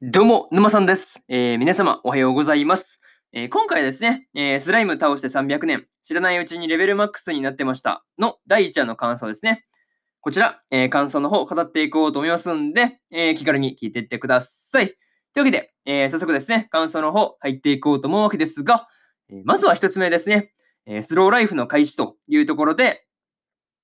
どうも、沼さんです。えー皆様、おはようございます。えー今回ですね、えースライム倒して300年、知らないうちにレベルマックスになってましたの第1話の感想ですね。こちら、えー感想の方語っていこうと思いますんで、えー気軽に聞いていってください。というわけで、えー早速ですね、感想の方入っていこうと思うわけですが、えーまずは一つ目ですね、えースローライフの開始というところで、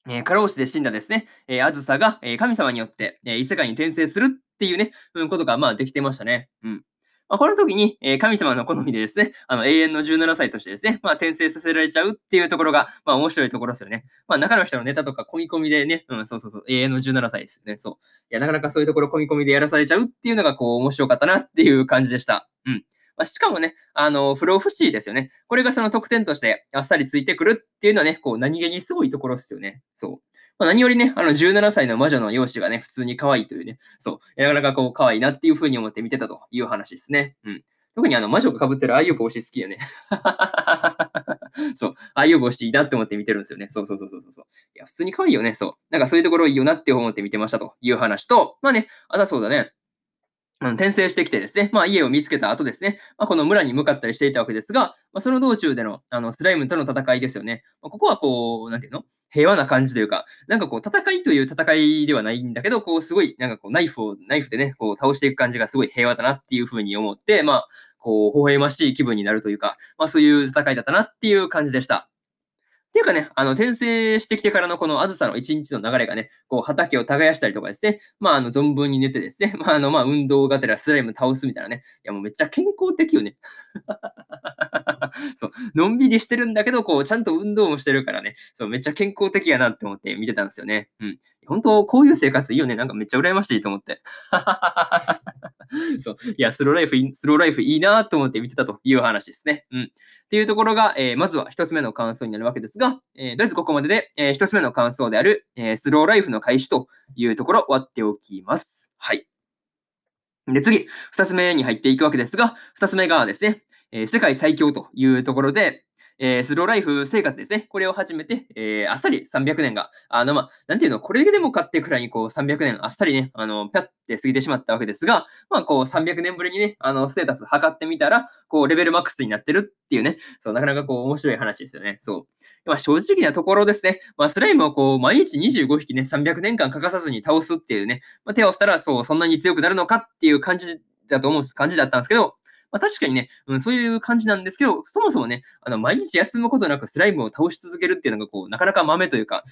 えー過労死で死んだですね、えー、あずさが、えー神様によって、えー異世界に転生するっていうね、うん、ことが、まあ、できてましたね。うん。まあ、この時に、え神様の好みでですね、あの、永遠の17歳としてですね、まあ、転生させられちゃうっていうところが、まあ、面白いところですよね。まあ、中の人のネタとか込み込みでね、うん、そうそうそう、永遠の17歳ですね。そう。いや、なかなかそういうところ込み込みでやらされちゃうっていうのが、こう、面白かったなっていう感じでした。うん。まあ、しかもね、あの、不老不死ですよね。これがその得点としてあっさりついてくるっていうのはね、こう、何気にすごいところですよね。そう。まあ、何よりね、あの17歳の魔女の容姿がね、普通に可愛いというね、そう、なかなかこう可愛いなっていう風に思って見てたという話ですね。うん。特にあの魔女が被ってるああいう帽子好きよね。そう、ああいう帽子いいなって思って見てるんですよね。そうそうそうそうそう。いや、普通に可愛いよね。そう。なんかそういうところいいよなって思って見てましたという話と、まあね、あとそうだね。あの転生してきてですね、まあ、家を見つけた後ですね、まあ、この村に向かったりしていたわけですが、まあ、その道中でのあのスライムとの戦いですよね。まあ、ここはこう、なんていうの？平和な感じというか、なんかこう、戦いという戦いではないんだけど、こう、すごい、なんかこう、ナイフを、ナイフでね、こう、倒していく感じがすごい平和だなっていうふうに思って、まあ、こう、微笑ましい気分になるというか、まあ、そういう戦いだったなっていう感じでした。っていうかね、あの、転生してきてからのこのあずさの一日の流れがね、こう、畑を耕したりとかですね、まあ、あの、存分に寝てですね、まあ、あの、まあ、運動がてらスライム倒すみたいなね、いや、もうめっちゃ健康的よね。そう、のんびりしてるんだけど、こう、ちゃんと運動もしてるからね、そう、めっちゃ健康的やなって思って見てたんですよね。うん。本当、こういう生活いいよね。なんかめっちゃ羨ましいと思って。そう。いや、スローライフいい、スローライフいいなと思って見てたという話ですね。うん。っていうところが、えーまずは一つ目の感想になるわけですが、えーとりあえずここまでで、えー一つ目の感想である、えスローライフの開始というところ終わっておきます。はい。で、次、二つ目に入っていくわけですが、二つ目がですね、え世界最強というところで、えースローライフ生活ですね。これを始めて、えーあっさり300年が、あの、まあ、なんていうの、これだけでもかってくらいに、こう、300年あっさりね、あの、ぴゃって過ぎてしまったわけですが、まあ、こう、300年ぶりにね、あの、ステータス測ってみたら、こう、レベルマックスになってるっていうね、そう、なかなかこう、面白い話ですよね。そう。まあ、正直なところですね、まあ、スライムをこう、毎日25匹ね、300年間欠かさずに倒すっていうね、まあ、手を押したら、そう、そんなに強くなるのかっていう感じだと思う、感じだったんですけど、まあ、確かにね、うん、そういう感じなんですけど、そもそもね、あの毎日休むことなくスライムを倒し続けるっていうのが、こう、なかなか豆というか、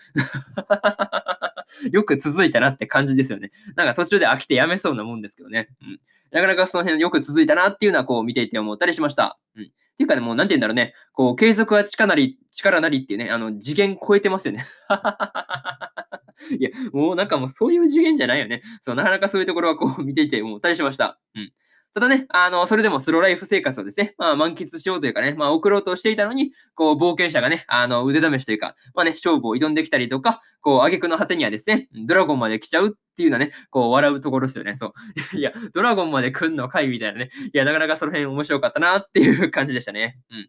よく続いたなって感じですよね。なんか途中で飽きてやめそうなもんですけどね。うん。なかなかその辺よく続いたなっていうのは、こう見ていて思ったりしました。うん。っていうかね、もうなんて言うんだろうね、こう、継続は力なり、力なりっていうね、あの、次元超えてますよね。いや、もうなんかもうそういう次元じゃないよね。そう、なかなかそういうところはこう見ていて思ったりしました。うん。ただね、あの、それでもスローライフ生活をですね、まあ、満喫しようというかね、まあ、送ろうとしていたのに、こう、冒険者がね、あの、腕試しというか、まあね、勝負を挑んできたりとか、こう、挙句の果てにはですね、ドラゴンまで来ちゃうっていうのはね、こう、笑うところですよね。そう。いや、ドラゴンまで来んのかいみたいなね。いや、なかなかその辺面白かったなっていう感じでしたね。うん。い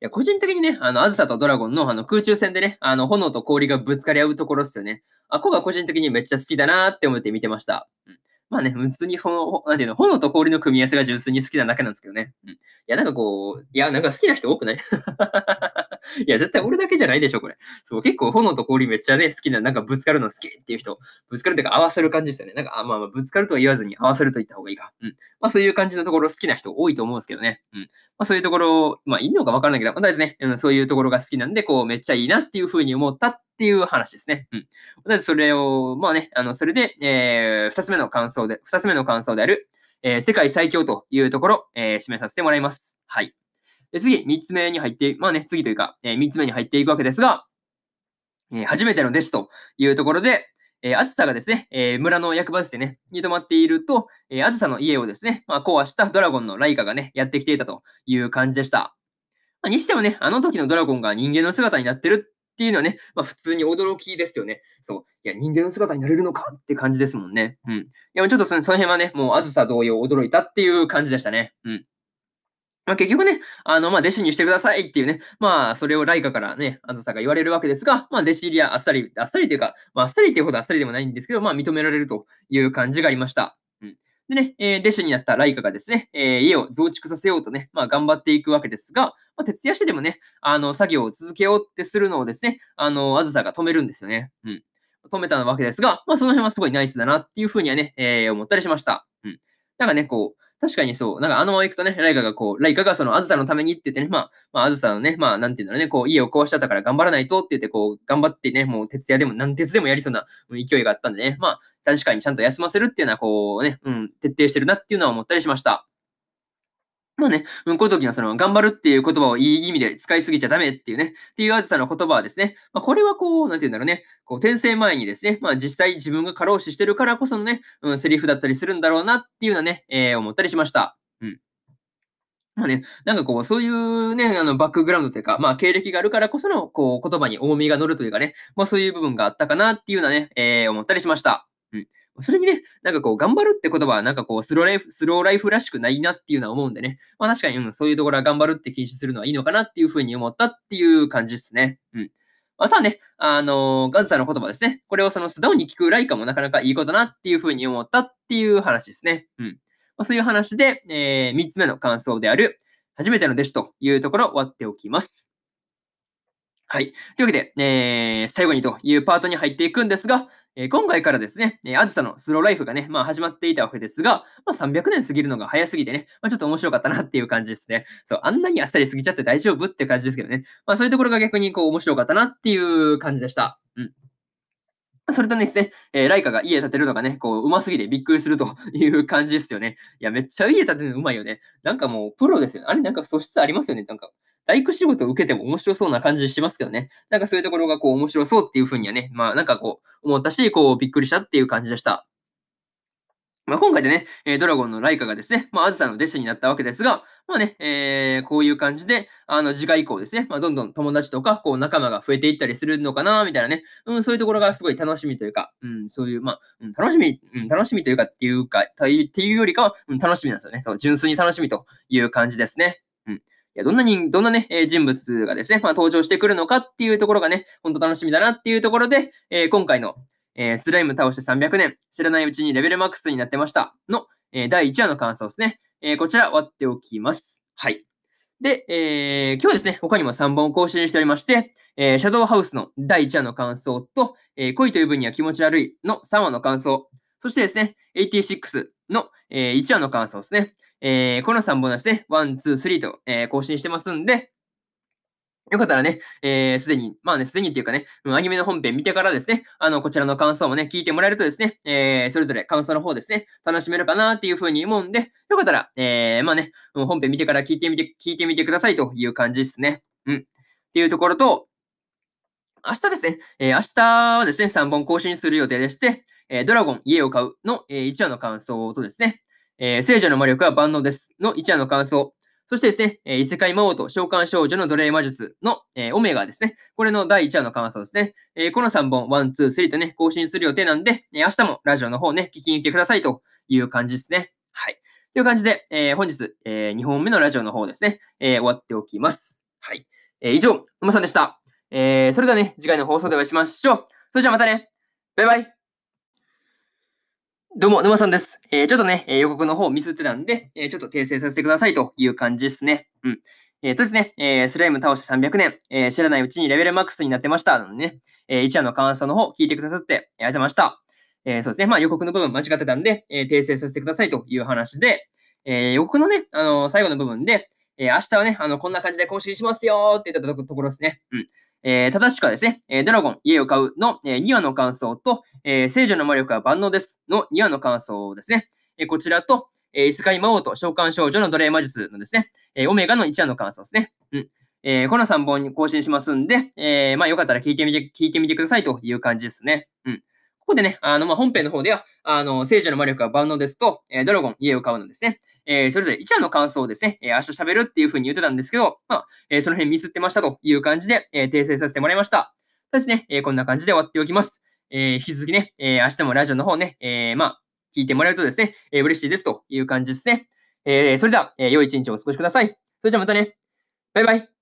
や、個人的にね、あの、あずさとドラゴンのあの空中戦でね、あの、炎と氷がぶつかり合うところですよね。あ、こが個人的にめっちゃ好きだなって思って見てました。うん。まあね、普通にその、なんていうの、炎と氷の組み合わせが純粋に好きなだけなんですけどね。うん。いや、なんかこう、いや、なんか好きな人多くない？いや、絶対俺だけじゃないでしょ、これ。そう、結構炎と氷めっちゃね、好きな、なんかぶつかるの好きっていう人、ぶつかるっていうか合わせる感じですよね。なんか、あまあまあ、ぶつかるとは言わずに合わせると言った方がいいか。うん。まあそういう感じのところ好きな人多いと思うんですけどね。うん。まあそういうところ、まあいいのかわからないけど、まあとりあえずね、うん、そういうところが好きなんで、こう、めっちゃいいなっていうふうに思ったっっていう話ですね。うん。とりあえずそれを、まあね、あの、それで、えー、二つ目の感想で、二つ目の感想である、えー世界最強というところ、えー締めさせてもらいます。はい。で次、三つ目に入って、まあね、次というか、えーつ目に入っていくわけですが、えー初めての弟子というところで、えー、あずさがですね、えー村の役場ですね、に泊まっていると、えーあずさの家をですね、まあ、壊したドラゴンのライカがね、やってきていたという感じでした。まあ、にしてもね、あの時のドラゴンが人間の姿になってるっていうのはね、まあ、普通に驚きですよね。そう。いや、人間の姿になれるのかって感じですもんね。うん。いや、ちょっとその辺はね、もうあずさ同様驚いたっていう感じでしたね。うん。まあ、結局ね、あの、まあ、弟子にしてくださいっていうね、まあ、それをライカからね、あずさが言われるわけですが、まあ、弟子入りはあっさり、あっさりというか、まあ、あっさりっていうほどあっさりでもないんですけど、まあ、認められるという感じがありました。でね、えー、弟子になったライカがですね、えー、家を増築させようとね、まあ、頑張っていくわけですが、まあ、徹夜してでもね、あの、作業を続けようってするのをですね、あの、あずさが止めるんですよね。うん。止めたわけですが、まあ、その辺はすごいナイスだなっていうふうにはね、えー、思ったりしました。うん。なんかね、こう、確かにそう、なんかあのまま行くとね、ライカがこう、ライカがそのあずさのためにって言ってね、まあ、まあ、あずさのね、まあ、なんて言うんだろうね、こう、家を壊しちゃったから頑張らないとって言って、こう、頑張ってね、もう徹夜でも、何徹でもやりそうな勢いがあったんでね、まあ、確かにちゃんと休ませるっていうのは、こうね、うん、徹底してるなっていうのは思ったりしました。まあね、こういう時はその、頑張るっていう言葉をいい意味で使いすぎちゃダメっていうね、っていうあずさの言葉はですね、まあ、これはこう、なんて言うんだろうね、こう、転生前にですね、まあ実際自分が過労死してるからこそのね、うん、セリフだったりするんだろうなっていうのはね、えー、思ったりしました。うん。まあね、なんかこう、そういうね、あの、バックグラウンドというか、まあ、経歴があるからこその、こう、言葉に重みが乗るというかね、まあ、そういう部分があったかなっていうのはね、えー、思ったりしました。うん。それにね、なんかこう、頑張るって言葉は、なんかこう、スローライフ、スローライフらしくないなっていうのは思うんでね。まあ確かに、うん、そういうところは頑張るって禁止するのはいいのかなっていうふうに思ったっていう感じですね。うん。あとはね、あのー、ガズさんの言葉ですね。これをその素直に聞くライカもなかなかいいことなっていうふうに思ったっていう話ですね。うん。まあ、そういう話で、えー、3つ目の感想である、初めての弟子というところを終わっておきます。はい。というわけで、えー、最後にというパートに入っていくんですが、えー、今回からですね、えー、あずさのスローライフがね、まあ始まっていたわけですが、まあ300年過ぎるのが早すぎてね、まあちょっと面白かったなっていう感じですね。そう、あんなにあっさり過ぎちゃって大丈夫って感じですけどね。まあそういうところが逆にこう面白かったなっていう感じでした。うん。それとですね、えー、ライカが家建てるのがね、こう、うますぎてびっくりするという感じですよね。いや、めっちゃ家建てるのうまいよね。なんかもう、プロですよね。あれ、なんか素質ありますよね。なんか、大工仕事を受けても面白そうな感じしますけどね。なんかそういうところがこう面白そうっていうふうにはね、まあなんかこう思ったし、こうびっくりしたっていう感じでした。まあ、今回でね、えドラゴンのライカがですね、まあ、アズさの弟子になったわけですが、まあね、えー、こういう感じで、あの、次回以降ですね、まあ、どんどん友達とか、こう、仲間が増えていったりするのかな、みたいなね、うん、そういうところがすごい楽しみというか、うん、そういう、まあ、うん、楽しみ、うん、楽しみというかっていうか、っていうよりかは、うん、楽しみなんですよね。そう、純粋に楽しみという感じですね。うん。いや、どんな人、どんなね、え人物がですね、まあ、登場してくるのかっていうところがね、ほんと楽しみだなっていうところで、えー、今回の、えー、スライム倒して300年、知らないうちにレベルマックスになってましたの、えー、第1話の感想ですね。え、こちら割っておきます。はい。で、えー、今日はですね、他にも3本更新しておりまして、えー、シャドウハウスの第1話の感想と、えー、恋という分には気持ち悪いの3話の感想、そしてですね、86の、えー、1話の感想ですね。えー、この3本ですね、1、2、3と、えー、更新してますんで、よかったらね、えー、すでに、まあね、すでにっていうかね、アニメの本編見てからですね、あの、こちらの感想もね、聞いてもらえるとですね、えー、それぞれ感想の方ですね、楽しめるかなっていうふうに思うんで、よかったら、えー、まあね、本編見てから聞いてみて、聞いてみてくださいという感じですね。うん。っていうところと、明日ですね、えー、明日はですね、3本更新する予定でして、えー、ドラゴン家を買うの、えー、1話の感想とですね、えー、聖女の魔力は万能ですの1話の感想、そしてですね、え異世界魔王と召喚少女の奴隷魔術の、えオメガですね。これの第1話の感想ですね。えこの3本、1、2、3とね、更新する予定なんで、え明日もラジオの方ね、聞きに来てくださいという感じですね。はい。という感じで、え本日、え2本目のラジオの方ですね、え終わっておきます。はい。え以上、沼さんでした。えそれではね、次回の放送でお会いしましょう。それじゃあまたね。バイバイ。どうも、沼さんです。えー、ちょっとね、えー、予告の方ミスってたんで、えー、ちょっと訂正させてくださいという感じですね。うん。えっ、とですね、えスライム倒して300年、え知らないうちにレベルマックスになってましたのでね、え1話の感想の方聞いてくださって、ありがとうございました。えそうですね、まあ予告の部分間違ってたんで、え訂正させてくださいという話で、え予告のね、あの最後の部分で、え明日はね、あの、こんな感じで更新しますよって言ったところですね。うん。えー、正しくはですね、えドラゴン、家を買うの、え2話の感想と、え聖女の魔力は万能ですの2話の感想ですね。えこちらと、え異世界魔王と召喚少女の奴隷魔術のですね、えオメガの1話の感想ですね。うん。えー、この3本に更新しますんで、えー、まあよかったら聞いてみて、聞いてみてくださいという感じですね。うん。ここでね、あの、まあ、本編の方では、あの、聖女の魔力は万能ですと、えー、ドラゴン、家を買うのですね。えー、それぞれ1話の感想をですね、えー、明日喋るっていう風に言ってたんですけど、まあ、え、その辺ミスってましたという感じで、え訂正させてもらいました。ですね、えこんな感じで終わっておきます。え引き続きね、え明日もラジオの方ね、えまあ、聞いてもらえるとですね、え嬉しいですという感じですね。えそれでは、え良い一日をお過ごしください。それじゃあまたね。バイバイ。